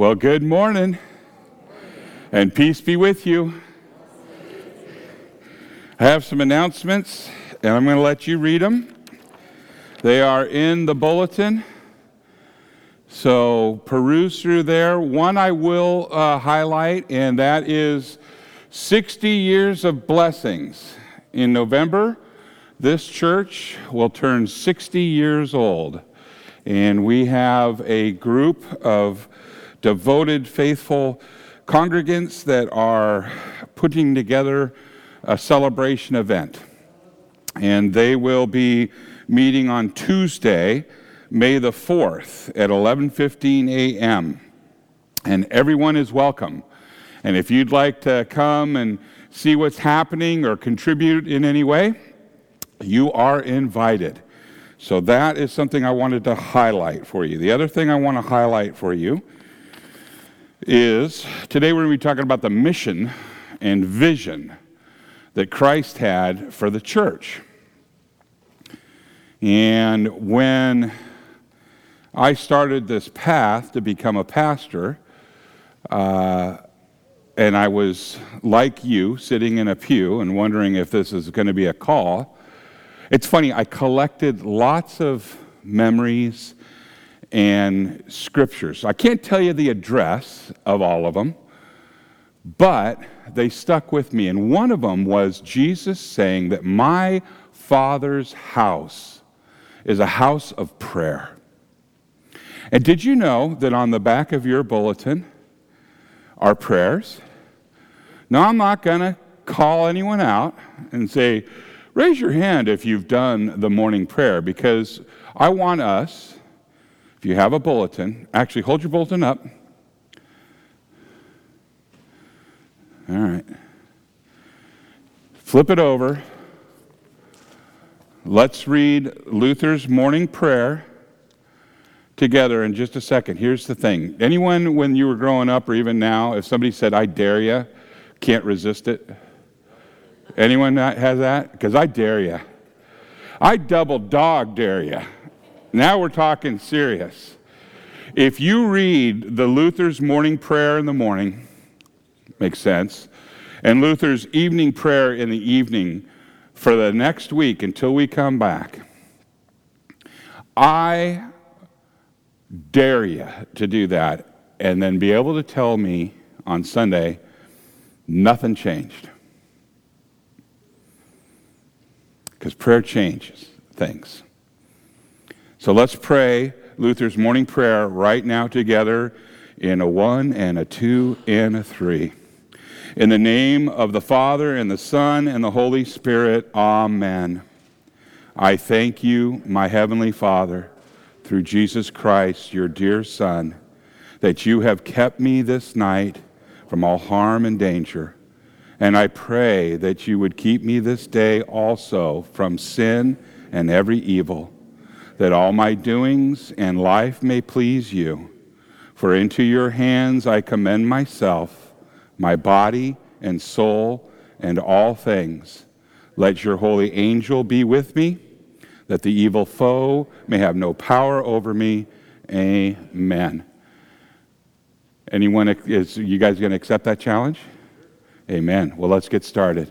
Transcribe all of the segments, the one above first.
Well, good morning, and peace be with you. I have some announcements, and I'm going to let you read them. They are in the bulletin, so peruse through there. One I will uh, highlight, and that is 60 years of blessings. In November, this church will turn 60 years old, and we have a group of devoted, faithful congregants that are putting together a celebration event. And they will be meeting on Tuesday, May the 4th at 11:15 a.m. And everyone is welcome. And if you'd like to come and see what's happening or contribute in any way, you are invited. So that is something I wanted to highlight for you. The other thing I want to highlight for you is today we're going to be talking about the mission and vision that Christ had for the church. And when I started this path to become a pastor, uh, and I was like you, sitting in a pew and wondering if this is going to be a call. It's funny, I collected lots of memories and scriptures. I can't tell you the address of all of them, but they stuck with me. And one of them was Jesus saying that my Father's house is a house of prayer. And did you know that on the back of your bulletin are prayers? Now, I'm not going to call anyone out and say, raise your hand if you've done the morning prayer, because I want us, if you have a bulletin, actually hold your bulletin up. All right. Flip it over. Let's read Luther's morning prayer together in just a second. Here's the thing. Anyone, when you were growing up or even now, if somebody said, I dare you, can't resist it? Anyone that has that? Because I dare you. I double dog dare you. Now we're talking serious. If you read the Luther's morning prayer in the morning, makes sense, and Luther's evening prayer in the evening for the next week until we come back, I dare you to do that and then be able to tell me on Sunday, nothing changed. Because prayer changes things. So let's pray Luther's morning prayer right now together in a one and a two and a three. In the name of the Father and the Son and the Holy Spirit, Amen. I thank you, my Heavenly Father, through Jesus Christ, your dear Son, that you have kept me this night from all harm and danger. And I pray that you would keep me this day also from sin and every evil, that all my doings and life may please you. For into your hands I commend myself, my body and soul, and all things. Let your holy angel be with me, that the evil foe may have no power over me. Amen. Anyone, is you guys going to accept that challenge? Amen. Well, let's get started.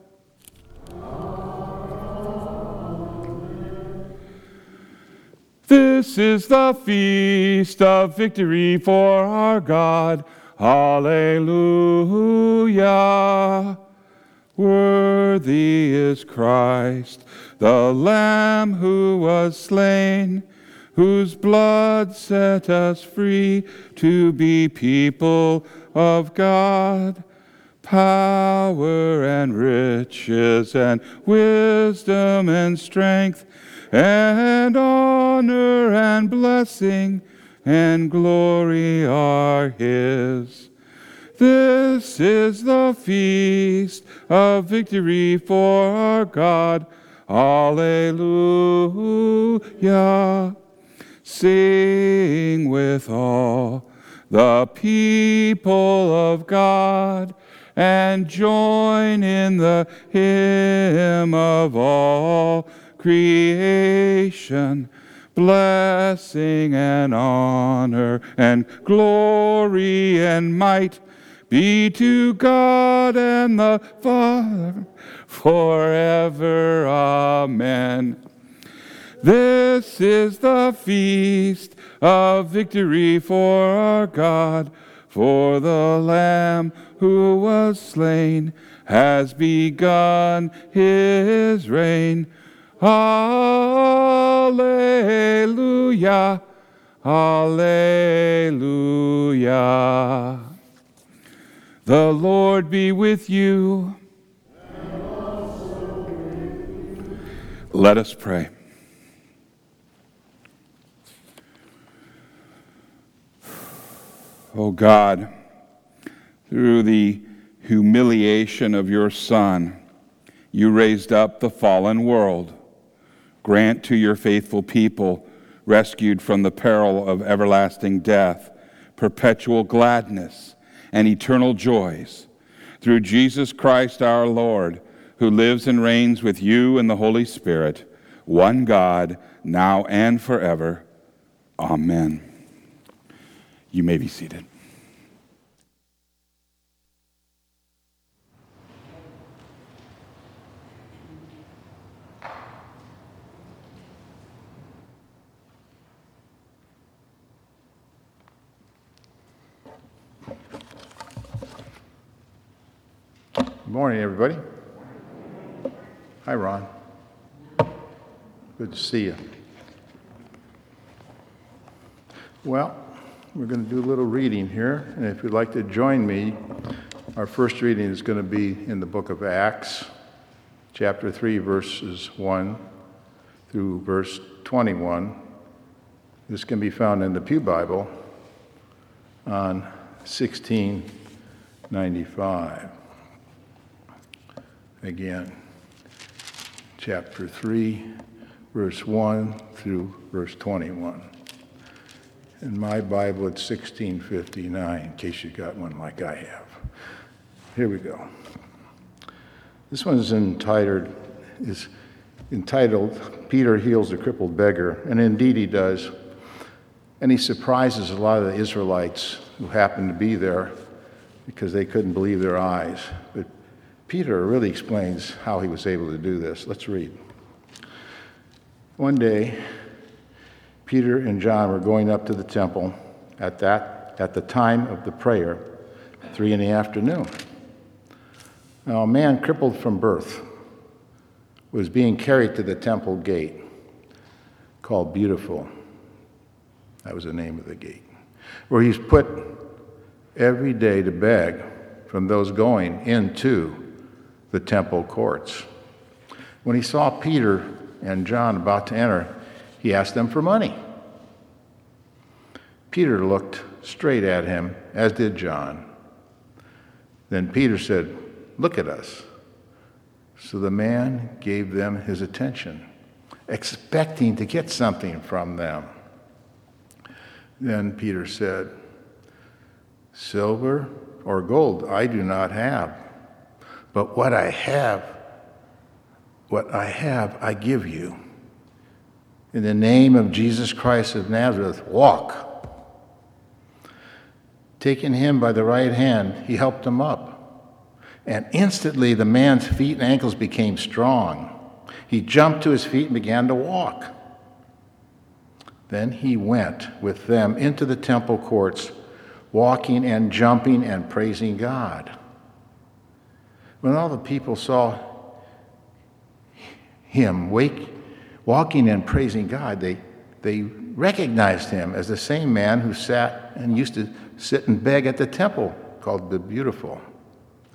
This is the feast of victory for our God. Hallelujah. Worthy is Christ, the Lamb who was slain whose blood set us free to be people of God. Power and riches and wisdom and strength and honor and blessing and glory are his. This is the feast of victory for our God. Alleluia. Sing with all the people of God and join in the hymn of all creation. Blessing and honor and glory and might be to God and the Father forever. Amen. This is the feast of victory for our God, for the Lamb who was slain has begun his reign. Alleluia, Alleluia. The Lord be with you. Let us pray. Oh God, through the humiliation of your Son, you raised up the fallen world. Grant to your faithful people, rescued from the peril of everlasting death, perpetual gladness and eternal joys. Through Jesus Christ our Lord, who lives and reigns with you in the Holy Spirit, one God, now and forever. Amen. You may be seated. Good morning, everybody. Hi, Ron. Good to see you. Well, we're going to do a little reading here, and if you'd like to join me, our first reading is going to be in the book of Acts, chapter 3, verses 1 through verse 21. This can be found in the Pew Bible on 1695. Again, chapter 3, verse 1 through verse 21. In my Bible, it's 1659, in case you got one like I have. Here we go. This one is entitled, is entitled Peter Heals the Crippled Beggar, and indeed he does. And he surprises a lot of the Israelites who happen to be there because they couldn't believe their eyes. Peter really explains how he was able to do this. Let's read. One day, Peter and John were going up to the temple at that at the time of the prayer, three in the afternoon. Now, a man crippled from birth was being carried to the temple gate called Beautiful. That was the name of the gate, where he's put every day to beg from those going into the temple courts. When he saw Peter and John about to enter, he asked them for money. Peter looked straight at him, as did John. Then Peter said, Look at us. So the man gave them his attention, expecting to get something from them. Then Peter said, Silver or gold I do not have, but what I have, what I have, I give you. In the name of Jesus Christ of Nazareth, walk. Taking him by the right hand, he helped him up. And instantly the man's feet and ankles became strong. He jumped to his feet and began to walk. Then he went with them into the temple courts, walking and jumping and praising God. When all the people saw him wake, walking and praising God, they, they recognized him as the same man who sat and used to sit and beg at the temple called the Beautiful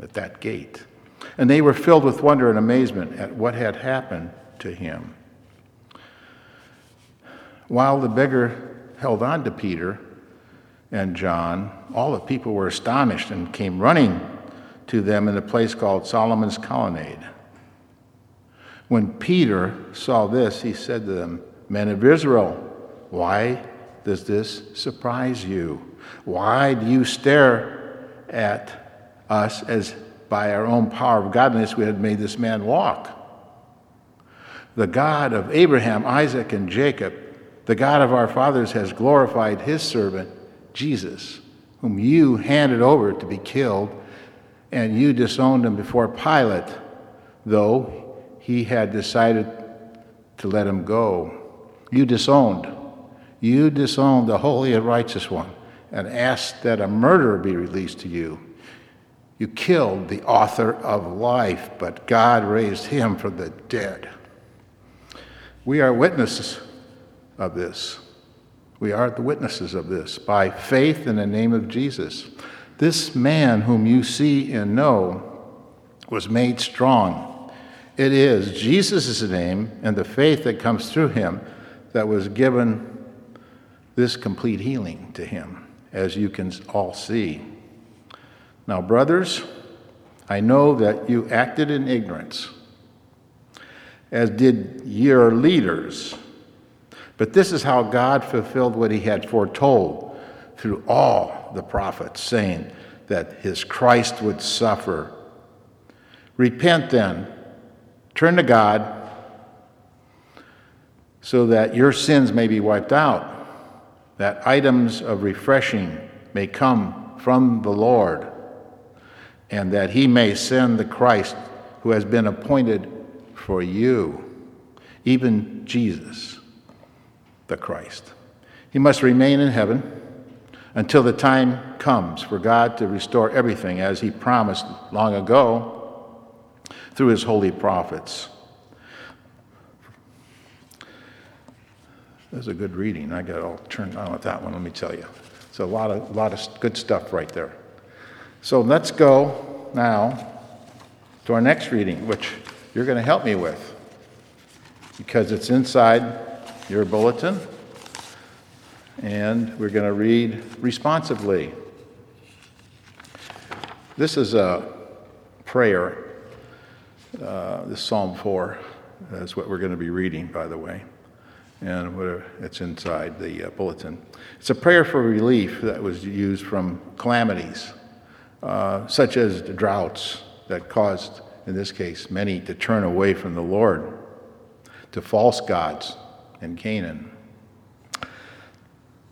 at that gate. And they were filled with wonder and amazement at what had happened to him. While the beggar held on to Peter and John, all the people were astonished and came running to them in a place called Solomon's Colonnade. When Peter saw this, he said to them, Men of Israel, why does this surprise you? Why do you stare at us as by our own power of godliness we had made this man walk? The God of Abraham, Isaac, and Jacob, the God of our fathers, has glorified his servant, Jesus, whom you handed over to be killed, and you disowned him before Pilate, though he had decided to let him go. You disowned. You disowned the holy and righteous one and asked that a murderer be released to you. You killed the author of life, but God raised him from the dead. We are witnesses of this. We are the witnesses of this by faith in the name of Jesus. This man whom you see and know was made strong. It is Jesus' name and the faith that comes through him that was given this complete healing to him, as you can all see. Now, brothers, I know that you acted in ignorance, as did your leaders. But this is how God fulfilled what he had foretold through all the prophets, saying that his Christ would suffer. Repent then, turn to God, so that your sins may be wiped out, that items of refreshing may come from the Lord, and that he may send the Christ who has been appointed for you, even Jesus the Christ. He must remain in heaven until the time comes for God to restore everything as he promised long ago through his holy prophets. That's a good reading. I got all turned on with that one, let me tell you. It's a lot of, lot of good stuff right there. So let's go now to our next reading, which you're going to help me with because it's inside your bulletin. And we're going to read responsively. This is a prayer. Uh, this Psalm 4 is what we're going to be reading, by the way. And it's inside the uh, bulletin. It's a prayer for relief that was used from calamities, uh, such as droughts that caused, in this case, many to turn away from the Lord to false gods in Canaan.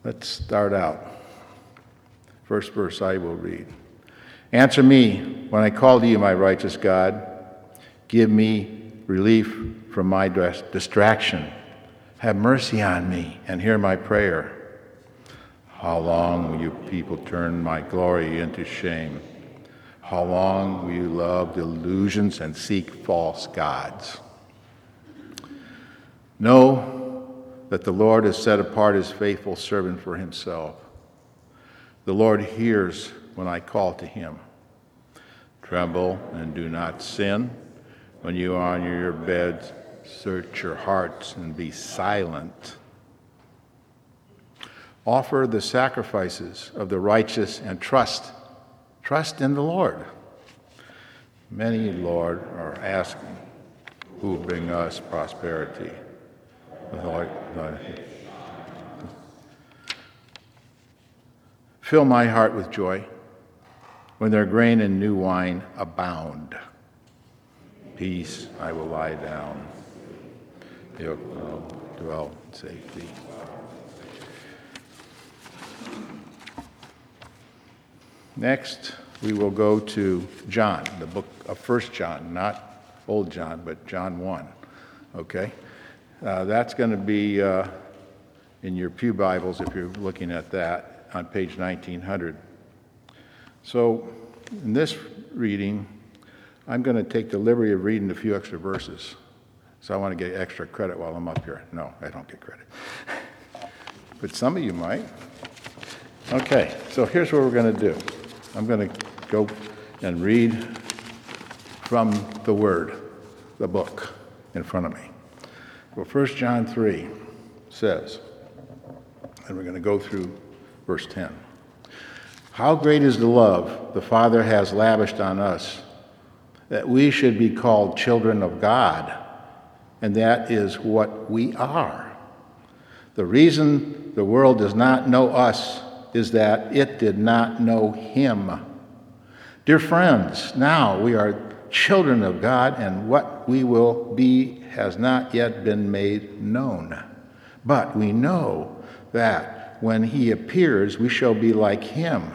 Let's start out. First verse I will read. Answer me when I call to you, my righteous God. Give me relief from my distraction. Have mercy on me and hear my prayer. How long will you people turn my glory into shame? How long will you love delusions and seek false gods? Know that the Lord has set apart his faithful servant for himself. The Lord hears when I call to him. Tremble and do not sin. When you are on your beds, search your hearts and be silent. Offer the sacrifices of the righteous and trust. Trust in the Lord. Many, Lord, are asking, who bring us prosperity? Fill my heart with joy when their grain and new wine abound. Peace, I will lie down. You'll uh, dwell in safety. Next, we will go to John, the book of First John, not Old John, but John 1. Okay? Uh, that's going to be uh, in your Pew Bibles if you're looking at that on page 1900. So, in this reading, I'm going to take the liberty of reading a few extra verses. So, I want to get extra credit while I'm up here. No, I don't get credit. but some of you might. Okay, so here's what we're going to do I'm going to go and read from the Word, the book in front of me. Well, 1 John 3 says, and we're going to go through verse 10. How great is the love the Father has lavished on us that we should be called children of God, and that is what we are. The reason the world does not know us is that it did not know Him. Dear friends, now we are children of God, and what we will be has not yet been made known. But we know that when he appears, we shall be like him,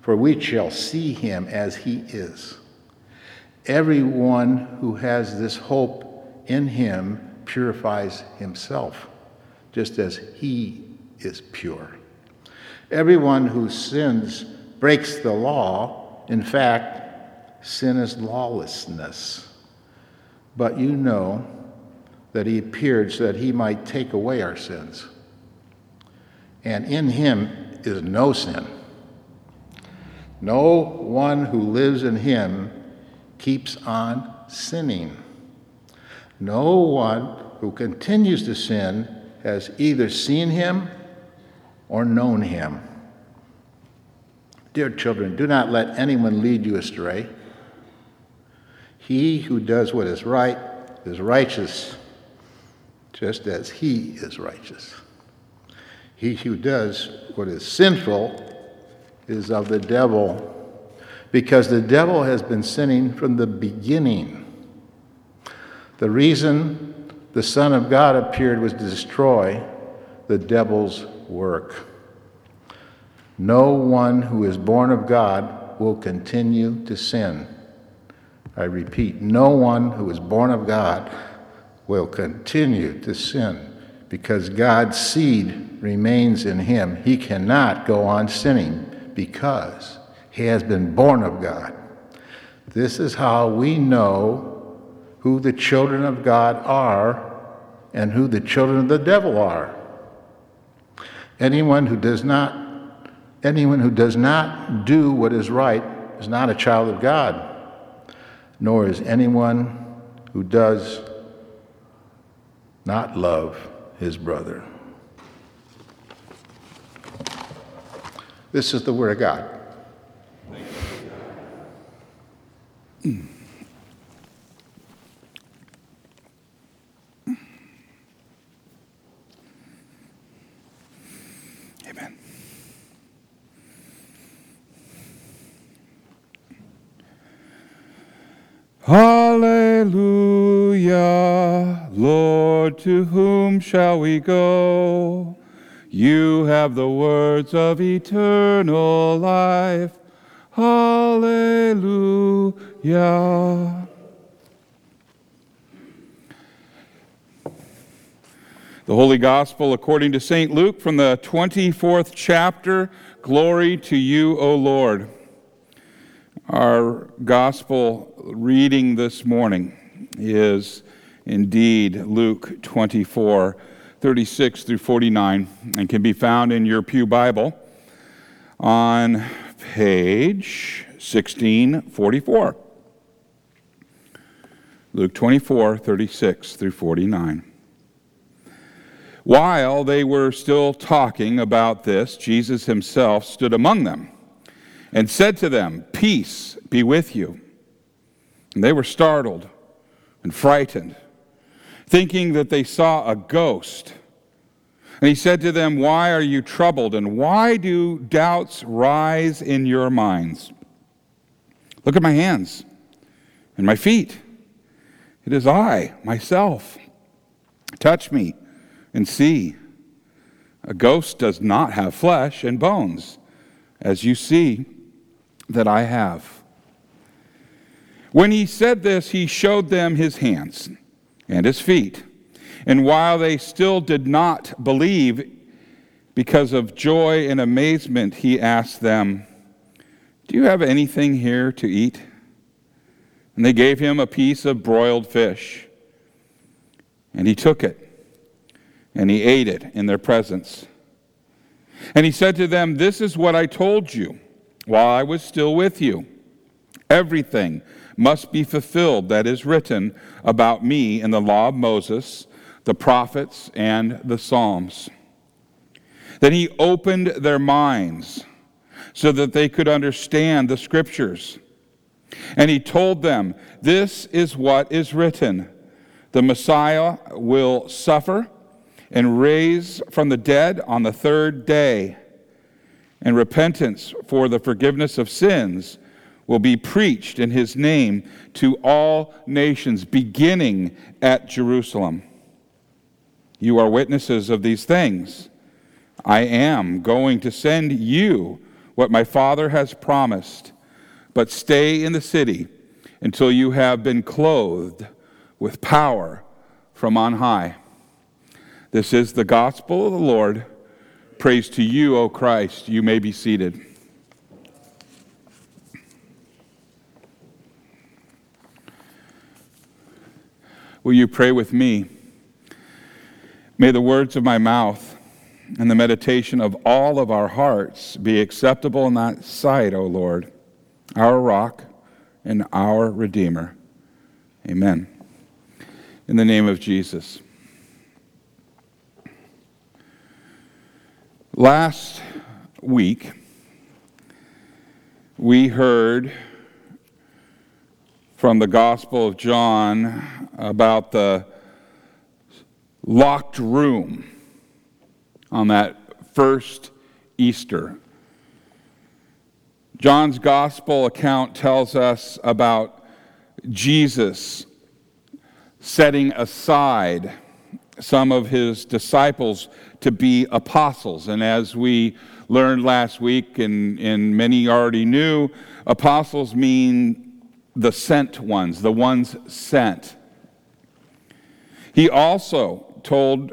for we shall see him as he is. Everyone who has this hope in him purifies himself, just as he is pure. Everyone who sins breaks the law. In fact, sin is lawlessness. But you know that he appeared so that he might take away our sins. And in him is no sin. No one who lives in him keeps on sinning. No one who continues to sin has either seen him or known him. Dear children, do not let anyone lead you astray. He who does what is right is righteous, just as he is righteous. He who does what is sinful is of the devil, because the devil has been sinning from the beginning. The reason the Son of God appeared was to destroy the devil's work. No one who is born of God will continue to sin. I repeat, no one who is born of God will continue to sin because God's seed remains in him. He cannot go on sinning because he has been born of God. This is how we know who the children of God are and who the children of the devil are. Anyone who does not anyone who does not do what is right is not a child of God, nor is anyone who does not love his brother. This is the Word of God. Hmm. Hallelujah, Lord, to whom shall we go? You have the words of eternal life. Hallelujah. The Holy Gospel according to St. Luke from the 24th chapter. Glory to you, O Lord. Our gospel reading this morning is indeed Luke 24, 36 through 49, and can be found in your Pew Bible on page 1644. Luke 24, 36 through 49. While they were still talking about this, Jesus himself stood among them and said to them, Peace be with you. And they were startled and frightened, thinking that they saw a ghost. And he said to them, Why are you troubled, and why do doubts rise in your minds? Look at my hands and my feet. It is I, myself. Touch me and see. A ghost does not have flesh and bones, as you see that I have. When he said this, he showed them his hands and his feet. And while they still did not believe, because of joy and amazement, he asked them, Do you have anything here to eat? And they gave him a piece of broiled fish. And he took it and he ate it in their presence. And he said to them, This is what I told you while I was still with you. Everything must be fulfilled that is written about me in the law of Moses, the prophets, and the Psalms. Then he opened their minds so that they could understand the scriptures. And he told them, This is what is written the Messiah will suffer and raise from the dead on the third day, and repentance for the forgiveness of sins will be preached in his name to all nations, beginning at Jerusalem. You are witnesses of these things. I am going to send you what my Father has promised, but stay in the city until you have been clothed with power from on high. This is the gospel of the Lord. Praise to you, O Christ. You may be seated. Will you pray with me? May the words of my mouth and the meditation of all of our hearts be acceptable in that sight, O Lord, our rock and our Redeemer. Amen. In the name of Jesus. Last week, we heard from the Gospel of John about the locked room on that first Easter. John's Gospel account tells us about Jesus setting aside some of his disciples to be apostles. And as we learned last week, and, and many already knew, apostles mean the sent ones, the ones sent. He also told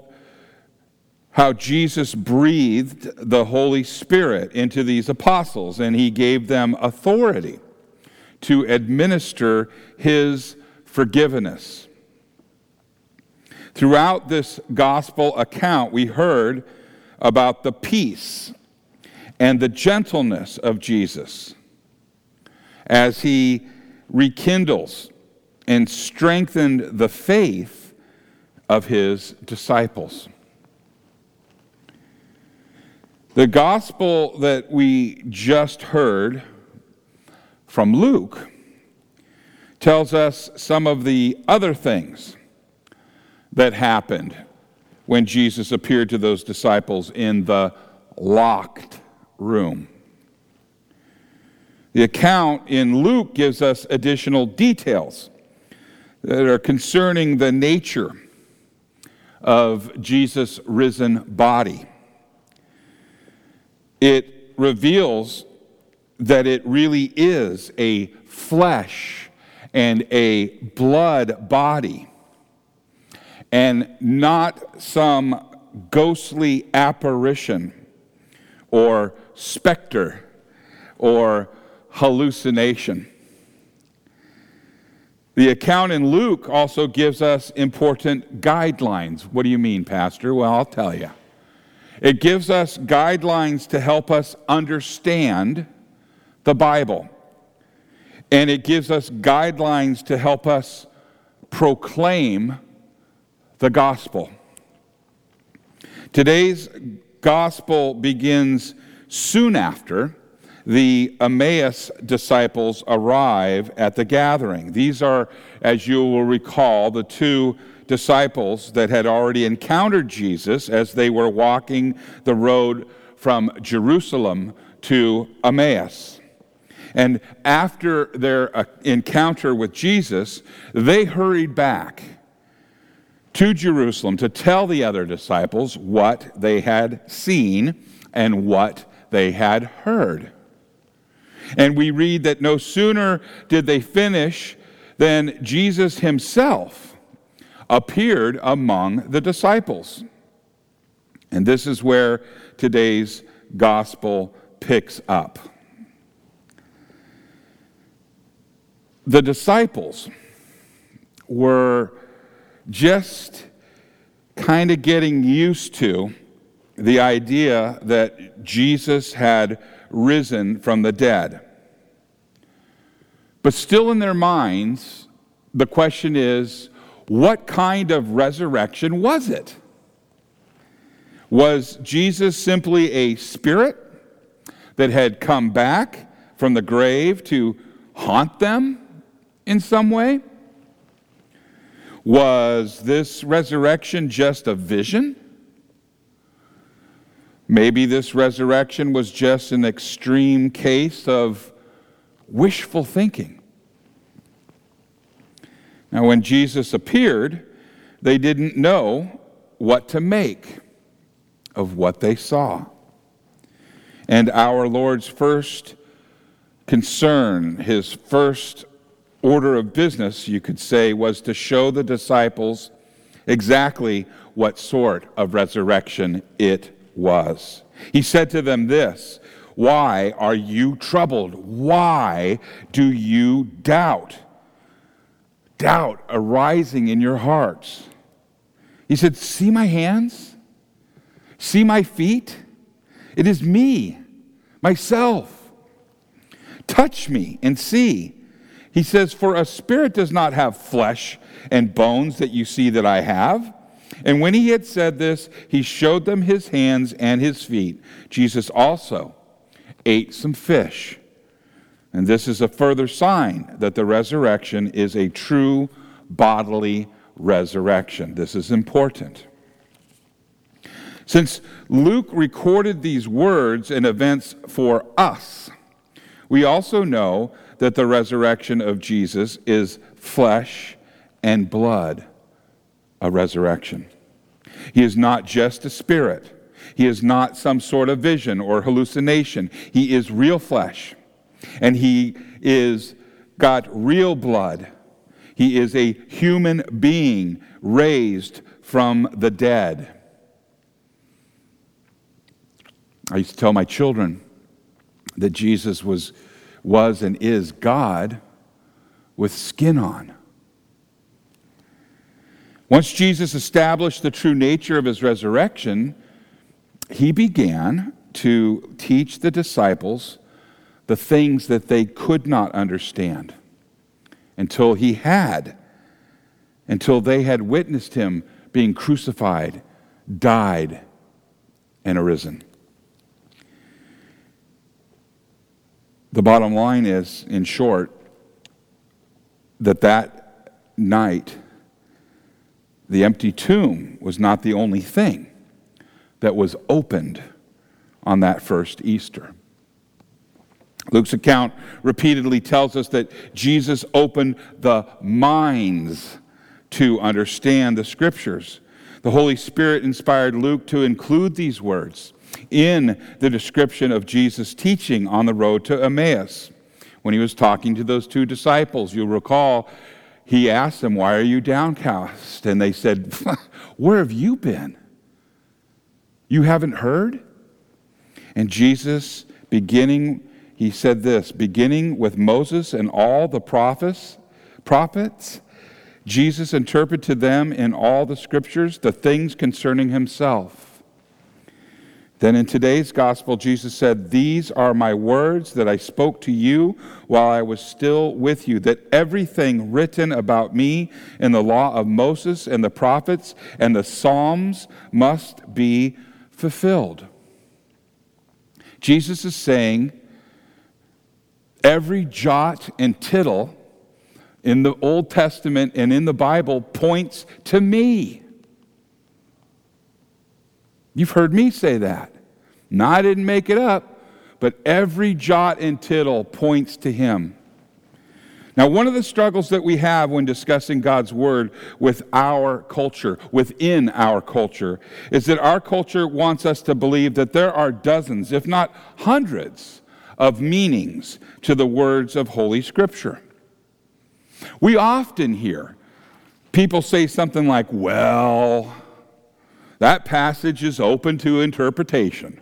how Jesus breathed the Holy Spirit into these apostles, and he gave them authority to administer his forgiveness. Throughout this gospel account, we heard about the peace and the gentleness of Jesus as he rekindles and strengthened the faith of his disciples. The gospel that we just heard from Luke tells us some of the other things that happened when Jesus appeared to those disciples in the locked room. The account in Luke gives us additional details that are concerning the nature of Jesus' risen body. It reveals that it really is a flesh and a blood body and not some ghostly apparition or specter or hallucination. The account in Luke also gives us important guidelines. What do you mean, Pastor? Well, I'll tell you. It gives us guidelines to help us understand the Bible. And it gives us guidelines to help us proclaim the gospel. Today's gospel begins soon after the Emmaus disciples arrive at the gathering. These are, as you will recall, the two disciples that had already encountered Jesus as they were walking the road from Jerusalem to Emmaus. And after their uh, encounter with Jesus, they hurried back to Jerusalem to tell the other disciples what they had seen and what they had heard. And we read that no sooner did they finish than Jesus himself appeared among the disciples. And this is where today's gospel picks up. The disciples were just kind of getting used to the idea that Jesus had risen from the dead. But still in their minds, the question is what kind of resurrection was it? Was Jesus simply a spirit that had come back from the grave to haunt them in some way? Was this resurrection just a vision? Maybe this resurrection was just an extreme case of wishful thinking. Now, when Jesus appeared, they didn't know what to make of what they saw. And our Lord's first concern, his first order of business, you could say, was to show the disciples exactly what sort of resurrection it was. He said to them this Why are you troubled? Why do you doubt? Doubt arising in your hearts. He said, See my hands? See my feet? It is me, myself. Touch me and see. He says, For a spirit does not have flesh and bones that you see that I have. And when he had said this, he showed them his hands and his feet. Jesus also ate some fish. And this is a further sign that the resurrection is a true bodily resurrection. This is important. Since Luke recorded these words and events for us, we also know that the resurrection of Jesus is flesh and blood, a resurrection. He is not just a spirit. He is not some sort of vision or hallucination. He is real flesh. And he is got real blood. He is a human being raised from the dead. I used to tell my children that Jesus was, was and is God with skin on. Once Jesus established the true nature of his resurrection, he began to teach the disciples the things that they could not understand until he had, until they had witnessed him being crucified, died, and arisen. The bottom line is, in short, that that night, the empty tomb was not the only thing that was opened on that first Easter. Luke's account repeatedly tells us that Jesus opened the minds to understand the scriptures. The Holy Spirit inspired Luke to include these words in the description of Jesus' teaching on the road to Emmaus. When he was talking to those two disciples, you'll recall he asked them, Why are you downcast? And they said, Where have you been? You haven't heard? And Jesus, beginning, he said this beginning with Moses and all the prophets, prophets, Jesus interpreted to them in all the scriptures the things concerning himself. Then in today's gospel, Jesus said, These are my words that I spoke to you while I was still with you, that everything written about me in the law of Moses and the prophets and the Psalms must be fulfilled. Jesus is saying, every jot and tittle in the Old Testament and in the Bible points to me. You've heard me say that. No, I didn't make it up, but every jot and tittle points to him. Now, one of the struggles that we have when discussing God's Word with our culture, within our culture, is that our culture wants us to believe that there are dozens, if not hundreds, of meanings to the words of Holy Scripture. We often hear people say something like, well, that passage is open to interpretation.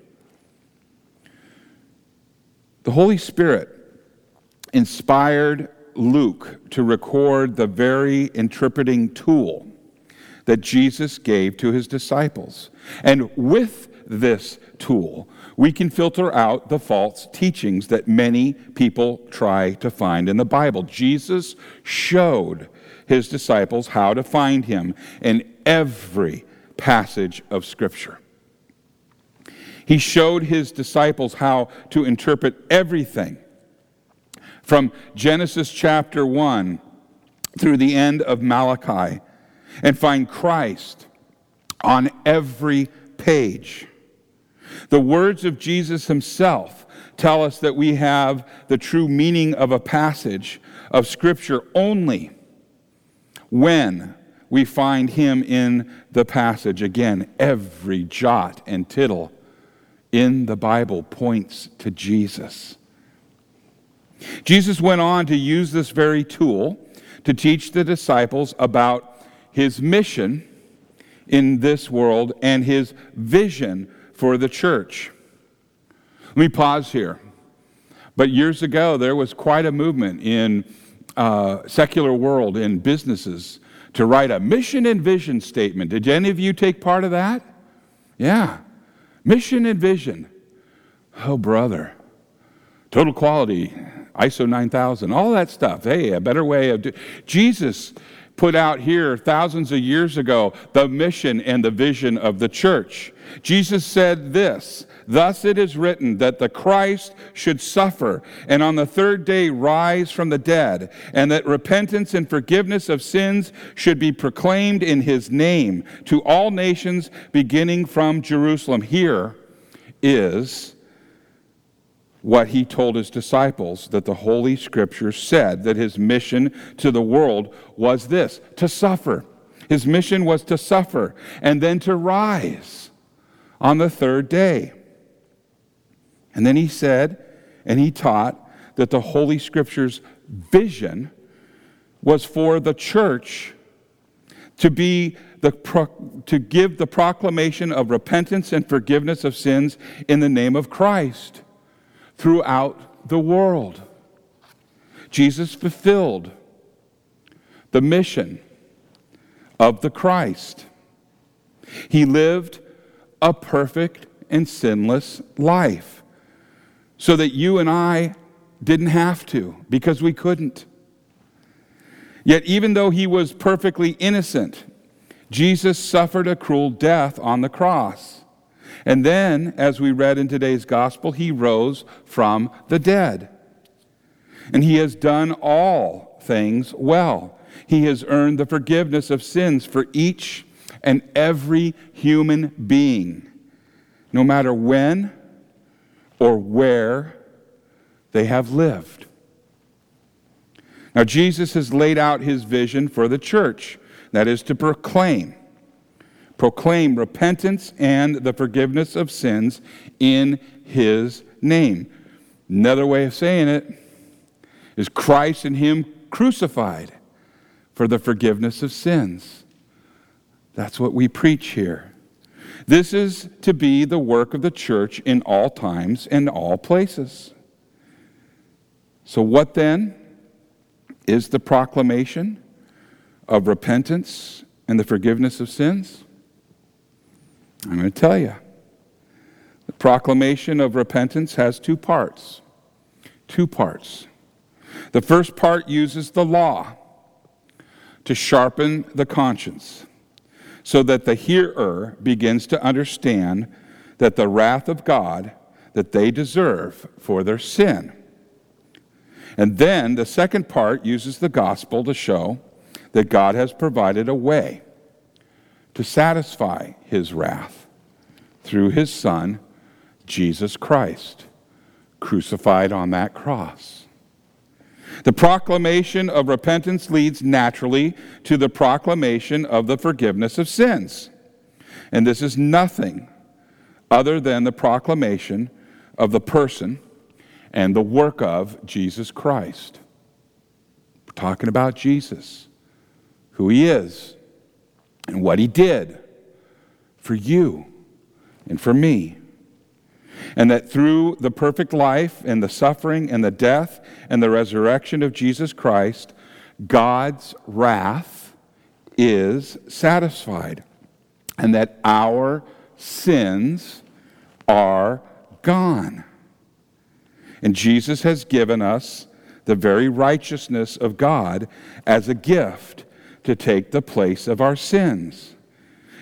The Holy Spirit inspired Luke to record the very interpreting tool that Jesus gave to his disciples. And with this tool, we can filter out the false teachings that many people try to find in the Bible. Jesus showed his disciples how to find him in every passage of Scripture. He showed his disciples how to interpret everything from Genesis chapter 1 through the end of Malachi and find Christ on every page. The words of Jesus himself tell us that we have the true meaning of a passage of Scripture only when we find him in the passage. Again, every jot and tittle in the Bible points to Jesus. Jesus went on to use this very tool to teach the disciples about his mission in this world and his vision for the church. Let me pause here. But years ago, there was quite a movement in uh, secular world in businesses to write a mission and vision statement. Did any of you take part of that? Yeah. Mission and vision. Oh, brother. Total quality, ISO 9000, all that stuff. Hey, a better way of doing Jesus put out here thousands of years ago the mission and the vision of the church. Jesus said this Thus it is written that the Christ should suffer and on the third day rise from the dead, and that repentance and forgiveness of sins should be proclaimed in his name to all nations, beginning from Jerusalem. Here is what he told his disciples that the Holy Scripture said that his mission to the world was this to suffer. His mission was to suffer and then to rise on the third day. And then he said, and he taught that the Holy Scripture's vision was for the church to be the to give the proclamation of repentance and forgiveness of sins in the name of Christ throughout the world. Jesus fulfilled the mission of the Christ. He lived a perfect and sinless life so that you and I didn't have to because we couldn't. Yet, even though he was perfectly innocent, Jesus suffered a cruel death on the cross. And then, as we read in today's gospel, he rose from the dead. And he has done all things well. He has earned the forgiveness of sins for each and every human being, no matter when or where they have lived. Now, Jesus has laid out his vision for the church that is to proclaim. Proclaim repentance and the forgiveness of sins in his name. Another way of saying it is Christ and him crucified for the forgiveness of sins. That's what we preach here. This is to be the work of the church in all times and all places. So, what then is the proclamation of repentance and the forgiveness of sins? I'm going to tell you. The proclamation of repentance has two parts. Two parts. The first part uses the law to sharpen the conscience so that the hearer begins to understand that the wrath of God that they deserve for their sin. And then the second part uses the gospel to show that God has provided a way to satisfy his wrath through his Son, Jesus Christ, crucified on that cross. The proclamation of repentance leads naturally to the proclamation of the forgiveness of sins. And this is nothing other than the proclamation of the person and the work of Jesus Christ. We're talking about Jesus, who he is, and what he did for you and for me and that through the perfect life and the suffering and the death and the resurrection of Jesus Christ, God's wrath is satisfied, and that our sins are gone. And Jesus has given us the very righteousness of God as a gift to take the place of our sins.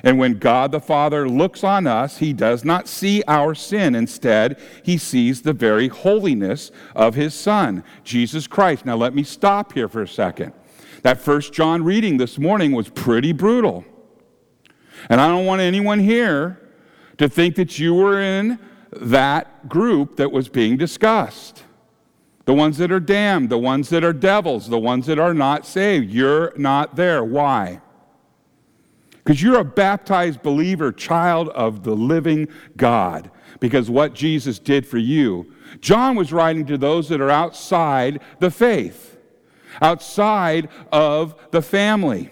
And when God the Father looks on us, he does not see our sin. Instead, he sees the very holiness of his Son, Jesus Christ. Now, let me stop here for a second. That first John reading this morning was pretty brutal. And I don't want anyone here to think that you were in that group that was being discussed. The ones that are damned, the ones that are devils, the ones that are not saved. You're not there. Why? Because you're a baptized believer, child of the living God. because what Jesus did for you. John was writing to those that are outside the faith, outside of the family.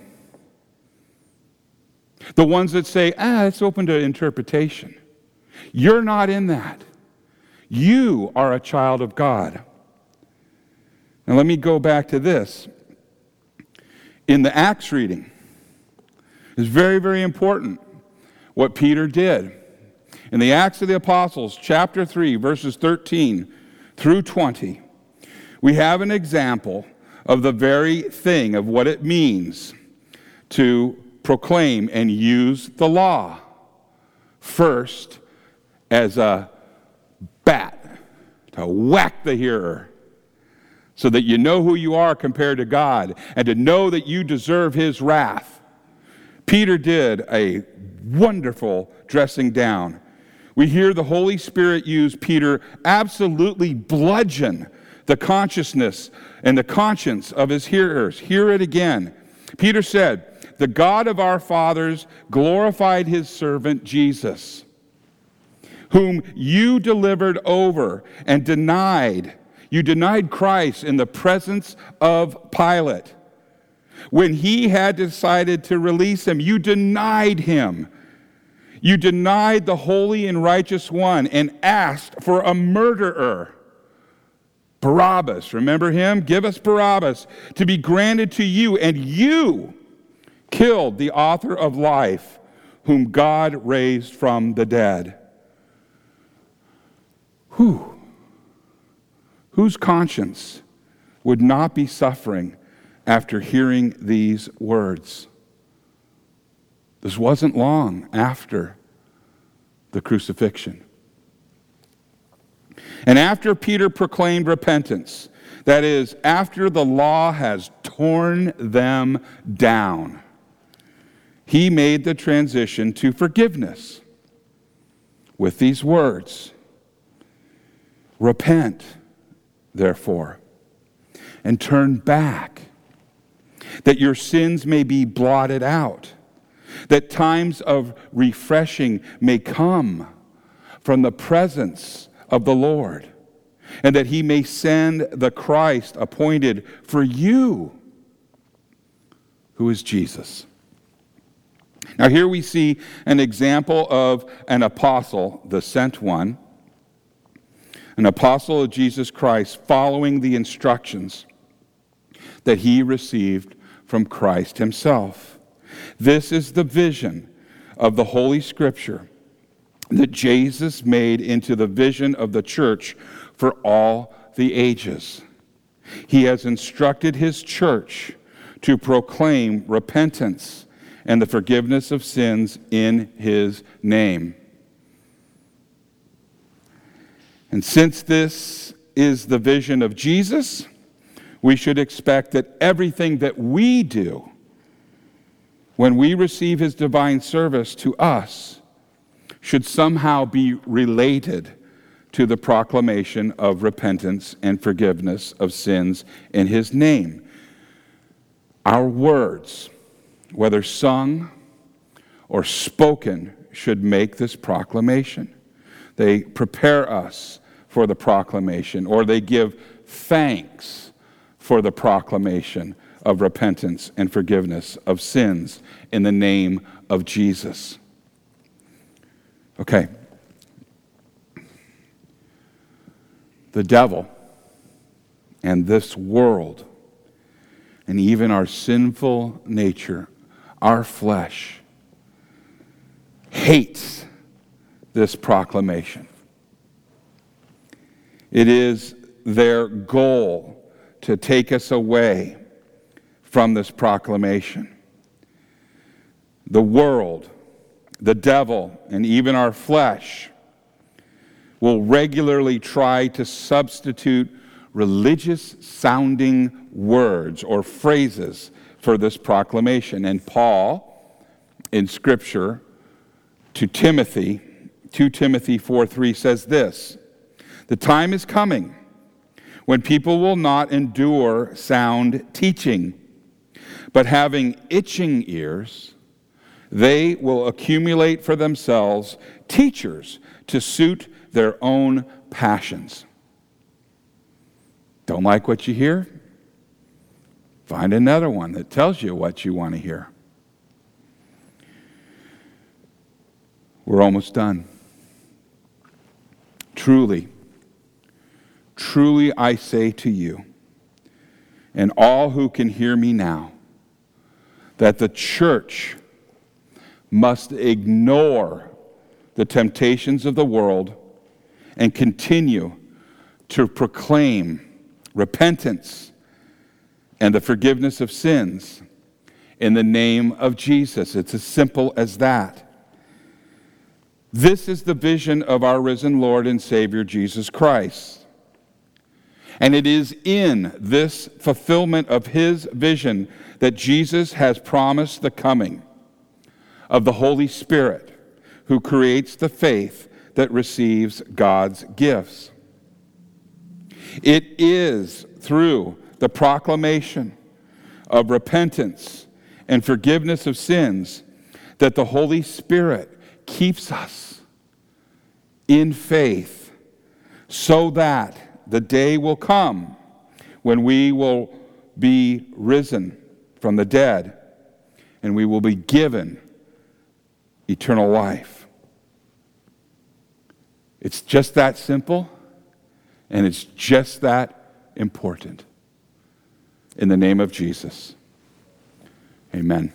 The ones that say, ah, it's open to interpretation. You're not in that. You are a child of God. Now, let me go back to this. In the Acts reading, it's very, very important what Peter did. In the Acts of the Apostles, chapter 3, verses 13 through 20, we have an example of the very thing of what it means to proclaim and use the law. First, as a bat to whack the hearer so that you know who you are compared to God and to know that you deserve his wrath. Peter did a wonderful dressing down. We hear the Holy Spirit use Peter absolutely bludgeon the consciousness and the conscience of his hearers. Hear it again. Peter said, The God of our fathers glorified his servant Jesus, whom you delivered over and denied. You denied Christ in the presence of Pilate. When he had decided to release him, you denied him. You denied the holy and righteous one and asked for a murderer Barabbas, remember him? Give us Barabbas to be granted to you, and you killed the author of life, whom God raised from the dead. Who? Whose conscience would not be suffering after hearing these words? This wasn't long after the crucifixion. And after Peter proclaimed repentance, that is, after the law has torn them down, he made the transition to forgiveness with these words Repent, therefore, and turn back, that your sins may be blotted out, that times of refreshing may come from the presence of the Lord, and that he may send the Christ appointed for you, who is Jesus. Now, here we see an example of an apostle, the sent one, an apostle of Jesus Christ, following the instructions that he received from Christ himself. This is the vision of the Holy Scripture that Jesus made into the vision of the church for all the ages. He has instructed his church to proclaim repentance and the forgiveness of sins in his name. And since this is the vision of Jesus, we should expect that everything that we do when we receive his divine service to us should somehow be related to the proclamation of repentance and forgiveness of sins in His name. Our words, whether sung or spoken, should make this proclamation. They prepare us for the proclamation, or they give thanks for the proclamation of repentance and forgiveness of sins in the name of Jesus. Okay. The devil and this world and even our sinful nature, our flesh, hates this proclamation. It is their goal to take us away from this proclamation. The world the devil, and even our flesh will regularly try to substitute religious sounding words or phrases for this proclamation. And Paul, in Scripture, to Timothy, 2 Timothy 4 3 says this The time is coming when people will not endure sound teaching, but having itching ears, they will accumulate for themselves teachers to suit their own passions. Don't like what you hear? Find another one that tells you what you want to hear. We're almost done. Truly, truly I say to you, and all who can hear me now, that the church must ignore the temptations of the world and continue to proclaim repentance and the forgiveness of sins in the name of Jesus. It's as simple as that. This is the vision of our risen Lord and Savior Jesus Christ. And it is in this fulfillment of his vision that Jesus has promised the coming of the Holy Spirit, who creates the faith that receives God's gifts. It is through the proclamation of repentance and forgiveness of sins that the Holy Spirit keeps us in faith so that the day will come when we will be risen from the dead and we will be given eternal life. It's just that simple and it's just that important. In the name of Jesus, amen.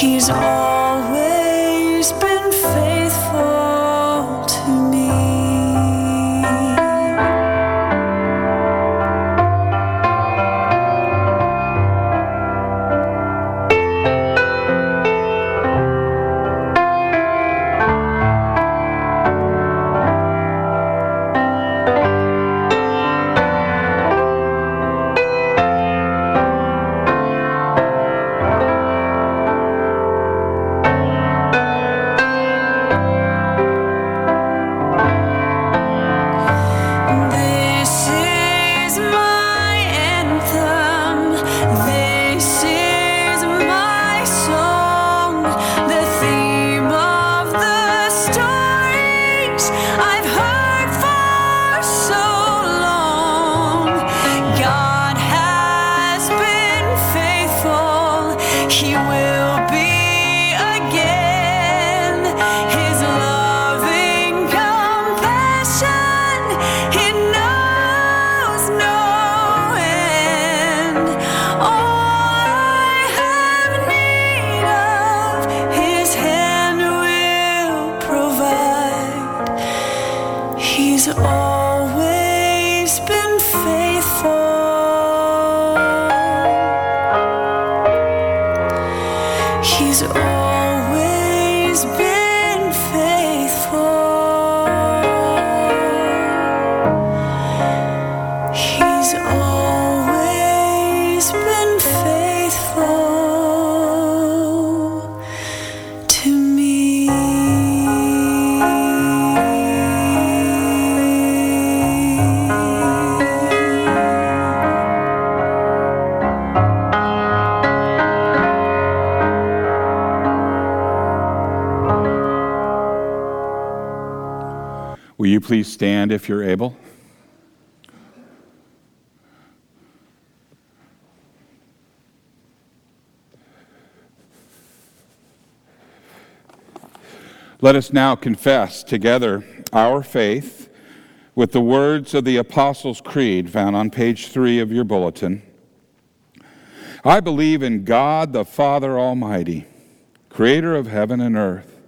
He's always stand if you're able? Let us now confess together our faith with the words of the Apostles' Creed found on page three of your bulletin. I believe in God the Father Almighty, creator of heaven and earth.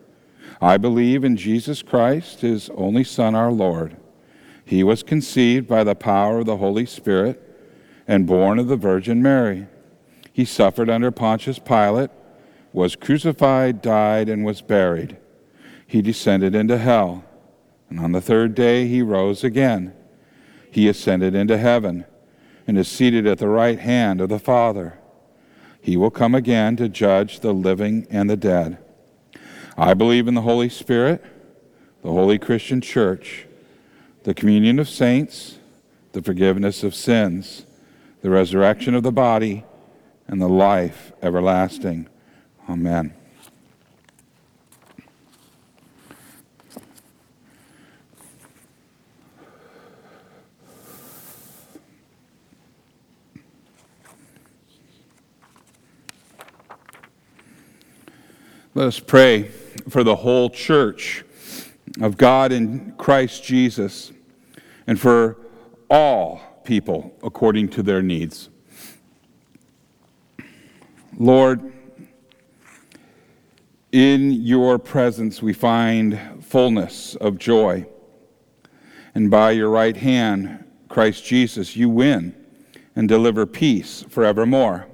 I believe in Jesus Christ, his only Son, our Lord. He was conceived by the power of the Holy Spirit and born of the Virgin Mary. He suffered under Pontius Pilate, was crucified, died, and was buried he descended into hell. And on the third day, he rose again. He ascended into heaven and is seated at the right hand of the Father. He will come again to judge the living and the dead. I believe in the Holy Spirit, the holy Christian church, the communion of saints, the forgiveness of sins, the resurrection of the body, and the life everlasting. Amen. Let us pray for the whole church of God in Christ Jesus and for all people according to their needs. Lord, in your presence we find fullness of joy. And by your right hand, Christ Jesus, you win and deliver peace forevermore.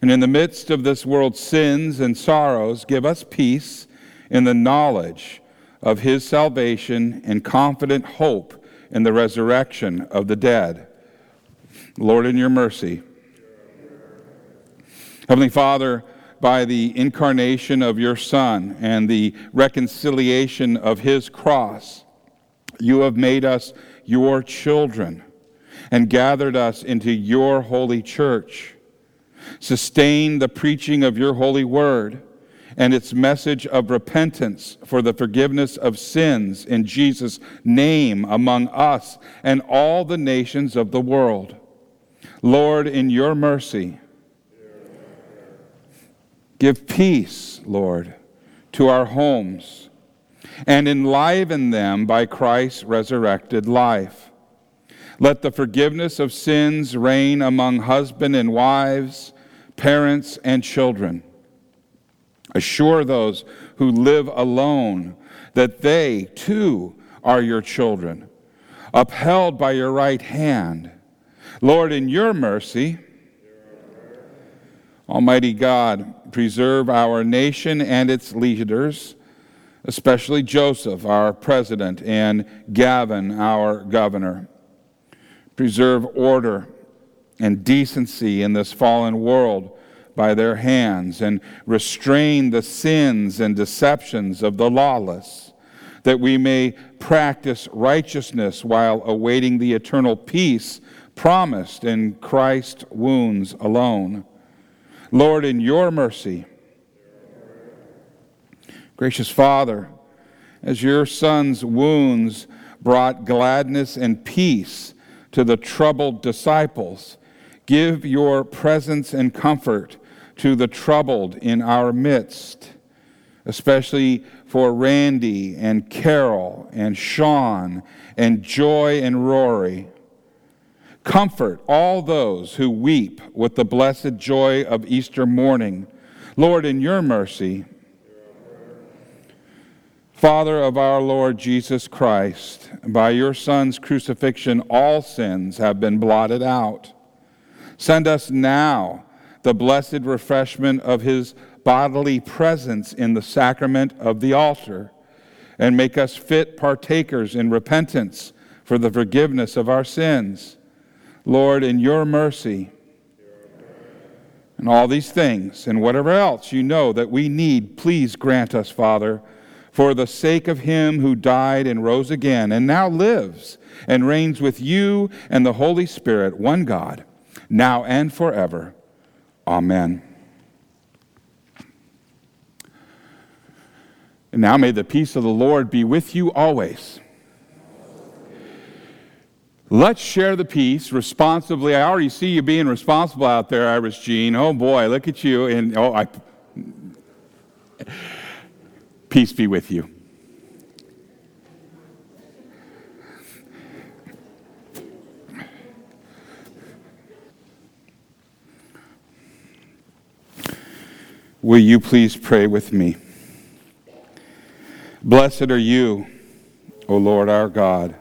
And in the midst of this world's sins and sorrows, give us peace in the knowledge of his salvation and confident hope in the resurrection of the dead. Lord, in your mercy. Heavenly Father, by the incarnation of your Son and the reconciliation of his cross, you have made us your children and gathered us into your holy church. Sustain the preaching of your holy word and its message of repentance for the forgiveness of sins in Jesus' name among us and all the nations of the world. Lord, in your mercy, give peace, Lord, to our homes and enliven them by Christ's resurrected life. Let the forgiveness of sins reign among husband and wives parents, and children. Assure those who live alone that they too are your children, upheld by your right hand. Lord, in your mercy, Almighty God, preserve our nation and its leaders, especially Joseph, our president, and Gavin, our governor. Preserve order and decency in this fallen world by their hands and restrain the sins and deceptions of the lawless, that we may practice righteousness while awaiting the eternal peace promised in Christ's wounds alone. Lord, in your mercy, gracious Father, as your Son's wounds brought gladness and peace to the troubled disciples, Give your presence and comfort to the troubled in our midst, especially for Randy and Carol and Sean and Joy and Rory. Comfort all those who weep with the blessed joy of Easter morning. Lord, in your mercy, Father of our Lord Jesus Christ, by your Son's crucifixion, all sins have been blotted out. Send us now the blessed refreshment of his bodily presence in the sacrament of the altar, and make us fit partakers in repentance for the forgiveness of our sins. Lord, in your mercy, and all these things, and whatever else you know that we need, please grant us, Father, for the sake of him who died and rose again, and now lives and reigns with you and the Holy Spirit, one God now and forever. Amen. And now may the peace of the Lord be with you always. Let's share the peace responsibly. I already see you being responsible out there, Iris Jean. Oh boy, look at you. And oh, I. Peace be with you. Will you please pray with me? Blessed are you, O Lord our God,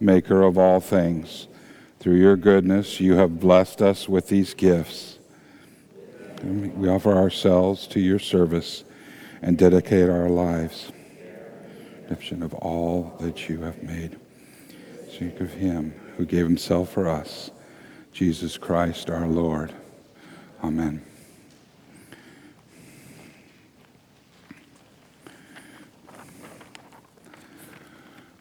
maker of all things. Through your goodness, you have blessed us with these gifts. We offer ourselves to your service and dedicate our lives. Redemption of all that you have made. Think of him who gave himself for us, Jesus Christ our Lord. Amen.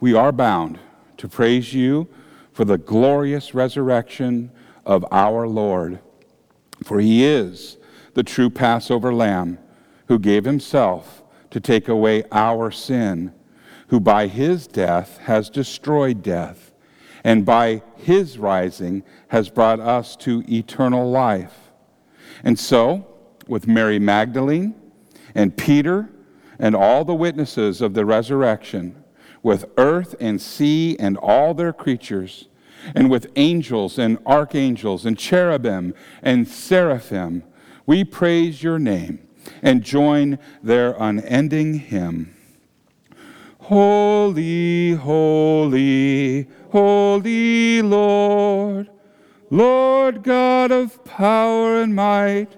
we are bound to praise you for the glorious resurrection of our Lord. For he is the true Passover lamb who gave himself to take away our sin, who by his death has destroyed death, and by his rising has brought us to eternal life. And so, with Mary Magdalene and Peter and all the witnesses of the resurrection, with earth and sea and all their creatures, and with angels and archangels and cherubim and seraphim, we praise your name and join their unending hymn. Holy, holy, holy Lord, Lord God of power and might,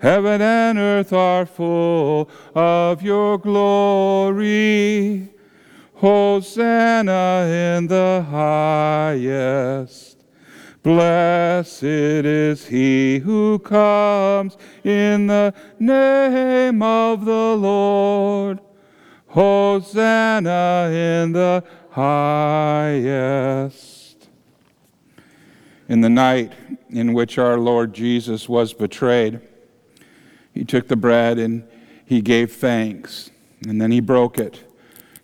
heaven and earth are full of your glory. Hosanna in the highest. Blessed is he who comes in the name of the Lord. Hosanna in the highest. In the night in which our Lord Jesus was betrayed, he took the bread and he gave thanks, and then he broke it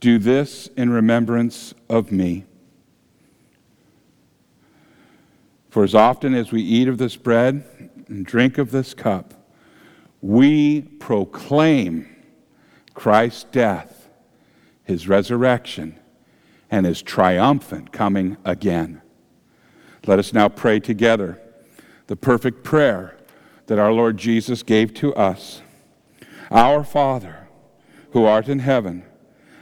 Do this in remembrance of me. For as often as we eat of this bread and drink of this cup, we proclaim Christ's death, his resurrection, and his triumphant coming again. Let us now pray together the perfect prayer that our Lord Jesus gave to us Our Father, who art in heaven,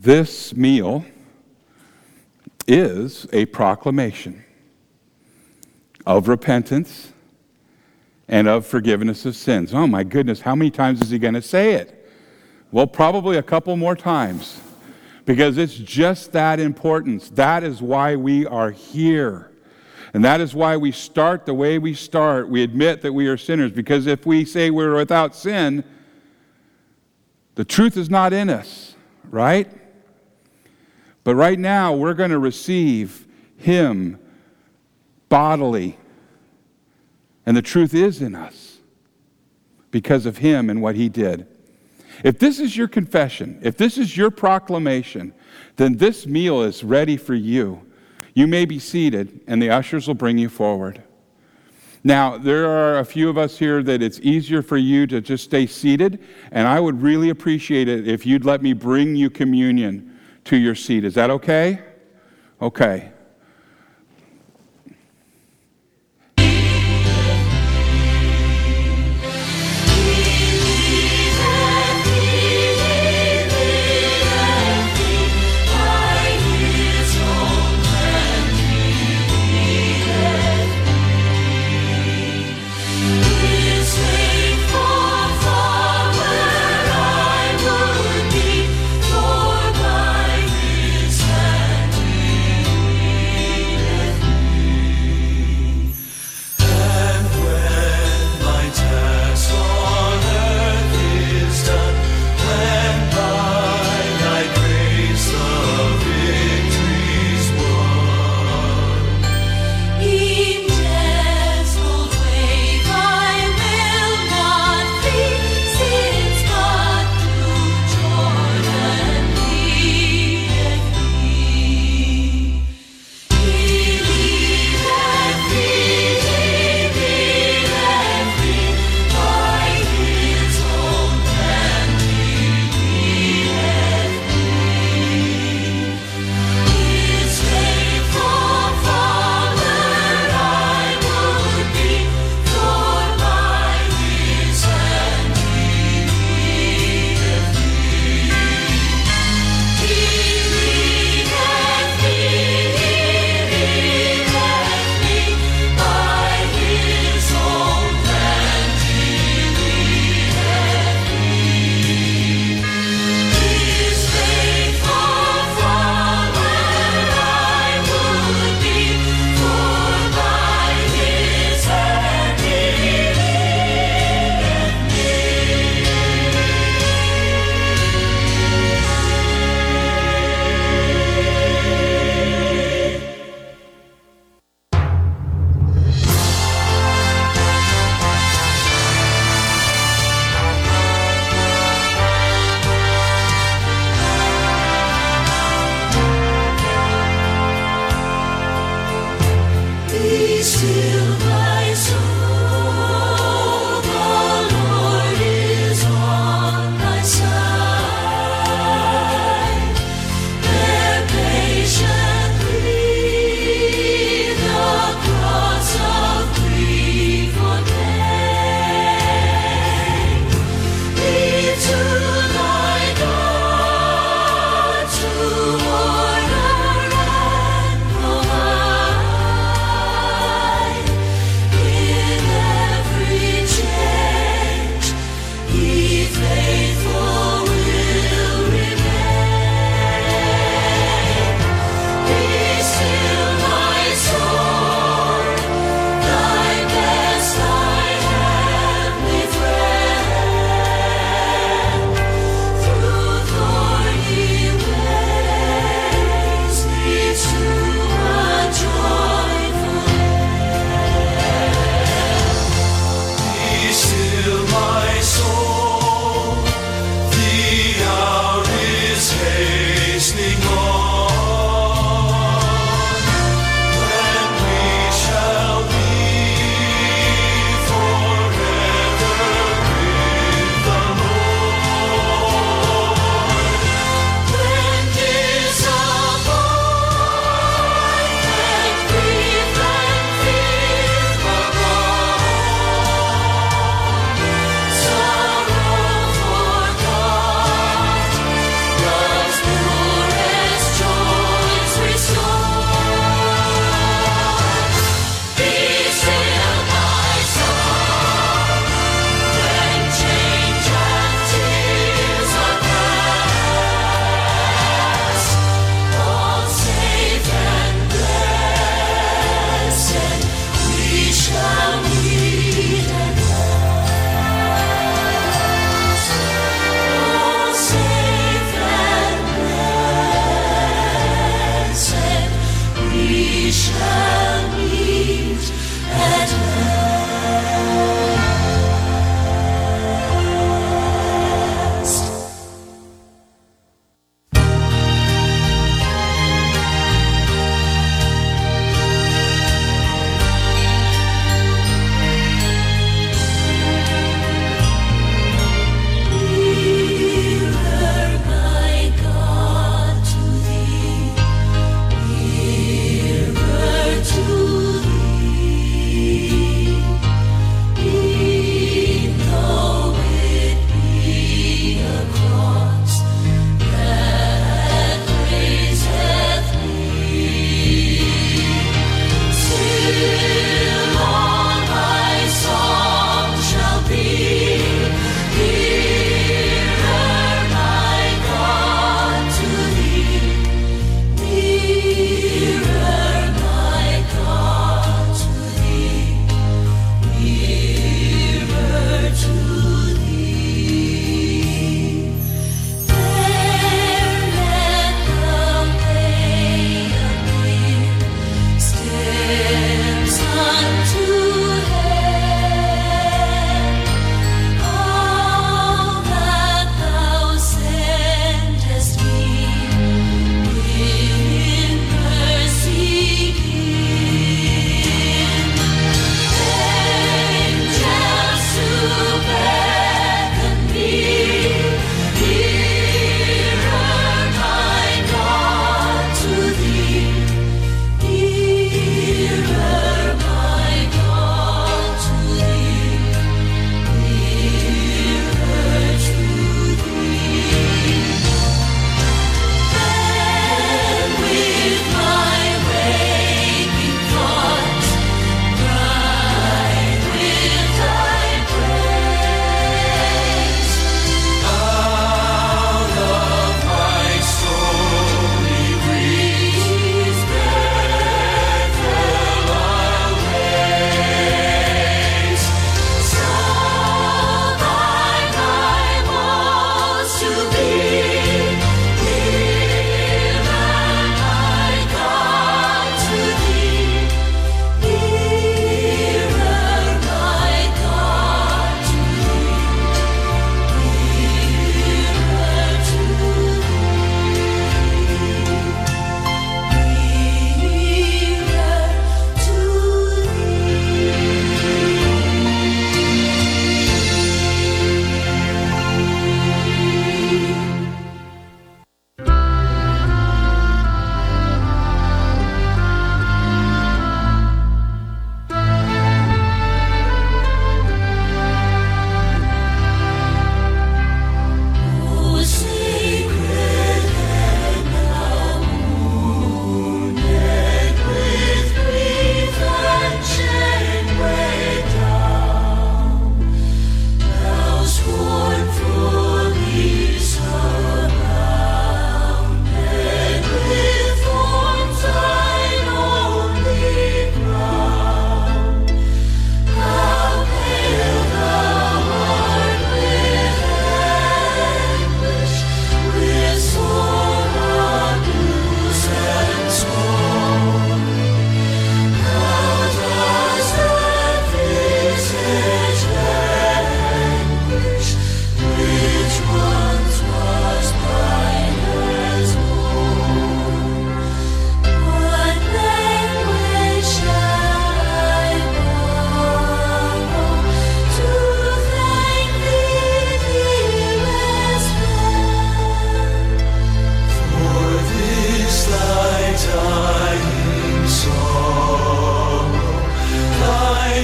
This meal is a proclamation of repentance and of forgiveness of sins. Oh my goodness, how many times is he going to say it? Well, probably a couple more times because it's just that important. That is why we are here. And that is why we start the way we start. We admit that we are sinners because if we say we're without sin, the truth is not in us, right? But right now, we're going to receive Him bodily. And the truth is in us because of Him and what He did. If this is your confession, if this is your proclamation, then this meal is ready for you. You may be seated, and the ushers will bring you forward. Now, there are a few of us here that it's easier for you to just stay seated, and I would really appreciate it if you'd let me bring you communion to your seat. Is that okay? Okay.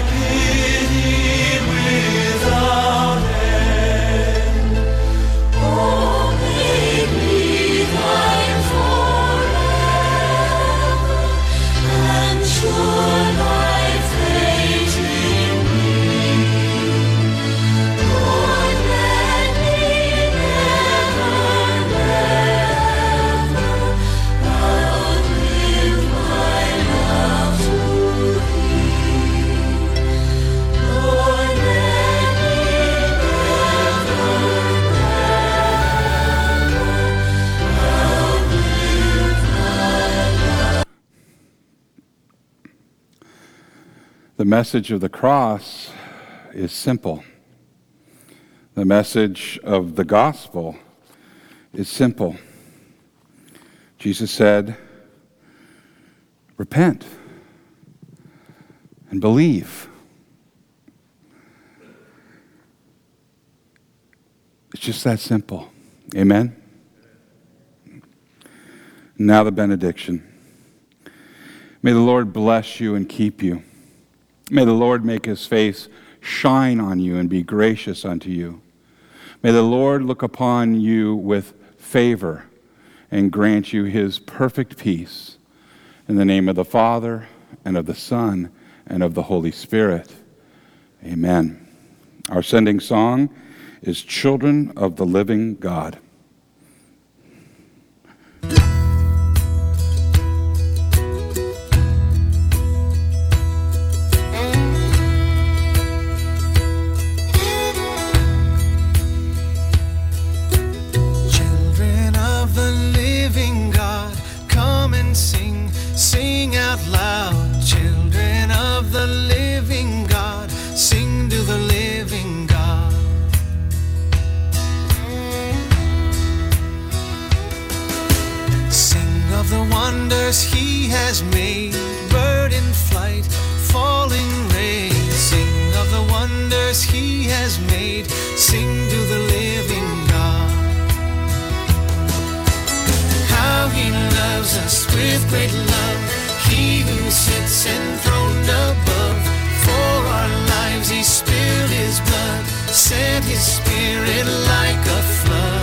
peace. Message of the cross is simple. The message of the gospel is simple. Jesus said, Repent and believe. It's just that simple. Amen? Now, the benediction. May the Lord bless you and keep you. May the Lord make his face shine on you and be gracious unto you. May the Lord look upon you with favor and grant you his perfect peace. In the name of the Father, and of the Son, and of the Holy Spirit. Amen. Our sending song is Children of the Living God. Has made, bird in flight, falling rain. Sing of the wonders He has made, sing to the living God. How he loves us with great love. He who sits enthroned above. For our lives he spilled his blood, sent his spirit like a flood.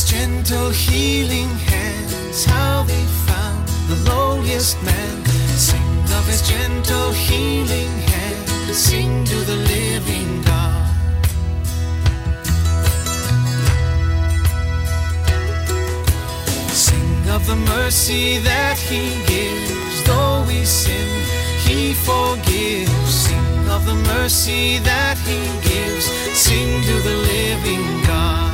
His gentle healing hands, how they found the lowliest man. Sing of his gentle healing hands, sing to the living God. Sing of the mercy that he gives, though we sin, he forgives. Sing of the mercy that he gives, sing to the living God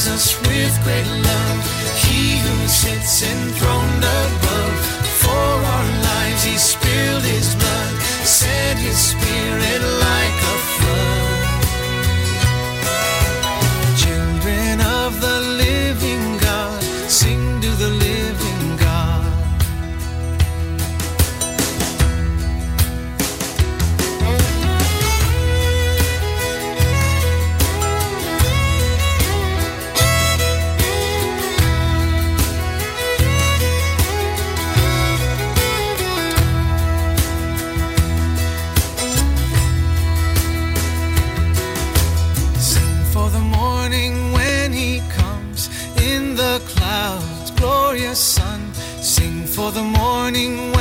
loves us with great love. He who sits enthroned above. For our lives he spilled his blood, sent his spirit like a the morning